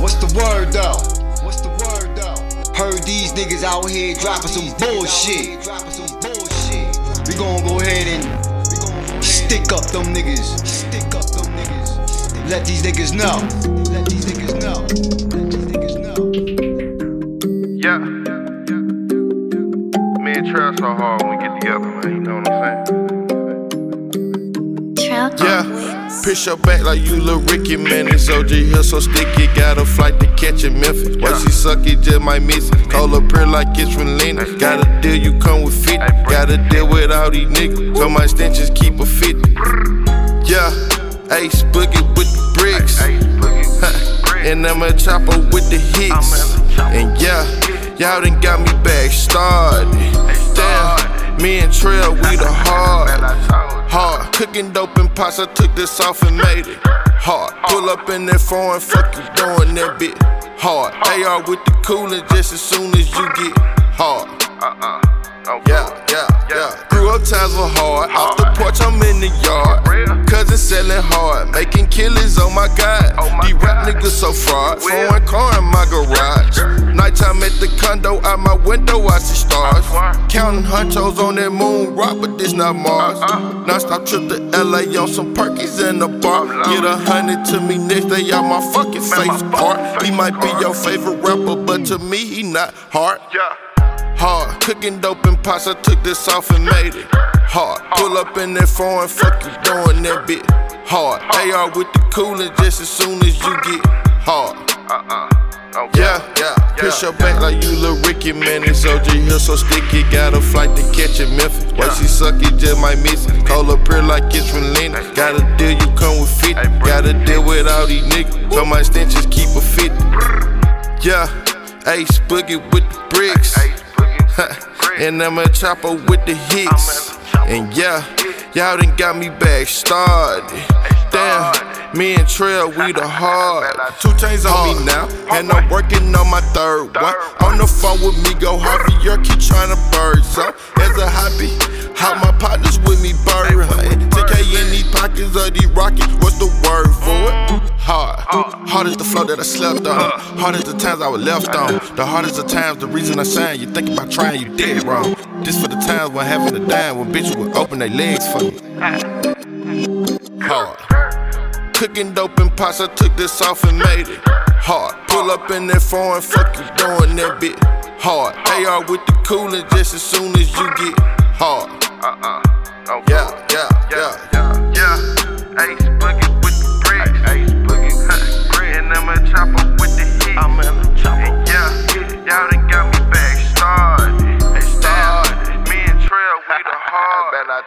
What's the word though? What's the word though? Heard these niggas out here dropping some bullshit. We gon' go ahead and stick up them niggas. Stick up them niggas. Let these niggas know. Let these niggas know. Let these niggas know. Yeah. Me and Trav so hard when we get together, man. You know what I'm saying? Push your back like you Lil Ricky, man. This OG here so sticky. Got a flight to catch in Memphis. Why she suck, it just might miss it. Call up here like it's from Lena. Got a deal, you come with 50. Got a deal with all these niggas. So my stenches keep a 50. Yeah. Ace boogie with the bricks. and I'm a chopper with the hits. And yeah, y'all done got me back started. Damn, me and Trell, we the hard. Cooking dope and pots, I took this off and made it hard. Pull up in that foreign, fuck you doing that bit hard. AR with the cooling just as soon as you get hard. Uh-uh. Yeah, yeah, yeah. Grew up times were hard. Off the porch, I'm in the yard. Cousin selling hard, making killers, oh my god. These rap niggas so fraud. Foreign car in my garage. Nighttime at the condo, out my window, I see stars. Counting hunchos on that moon rock, but this not Mars. Non-stop trip to LA on some perkies in the bar. Get a hundred to me next day, out my fucking face part. He might be your favorite rapper, but to me, he not hard. Hard. Cooking dope and pots, I took this off and made it hard. Pull up in that foreign, fuck you doing that bit hard. AR with the cooling just as soon as you get hard. Uh-uh. Okay. Yeah, yeah, Push your back like you Lil Ricky, man. This OG here so sticky. Got a flight to catch in Memphis. What she suck, it just might miss it. Call up here like it's from Lena. Got a deal, you come with 50. Got a deal with all these niggas. So my stenches keep a 50. Yeah, Ace Boogie with the bricks. and I'm a chopper with the hits. And yeah, y'all done got me back started. Damn, me and Trell, we the hard. Two chains on me now, and I'm working on my third one. On the phone with me, go Javier, keep trying to bird some. As a hobby, how my partners with me bird hunting. 10K in these pockets of these rockets, what's the word for it? Hard. Hard is the flow that I slept on. Hard is the times I was left on. The hardest of times, the reason I signed. You think about trying, you dead wrong. This for the times when having to dime, when bitches would open their legs for me. Cooking dope and pots, I took this off and made it hard. Pull up in that foreign, fuck you doing that bit hard. AR with the cooling just as soon as you get hard. Uh uh. Okay. Yeah, yeah, yeah. yeah, yeah. Ace boogie with the bricks. Ace boogie, and I'm a chopper with the heat. I'm in a chopper. And yeah, y'all done got me back started. Started. Me and Trell, we the hard.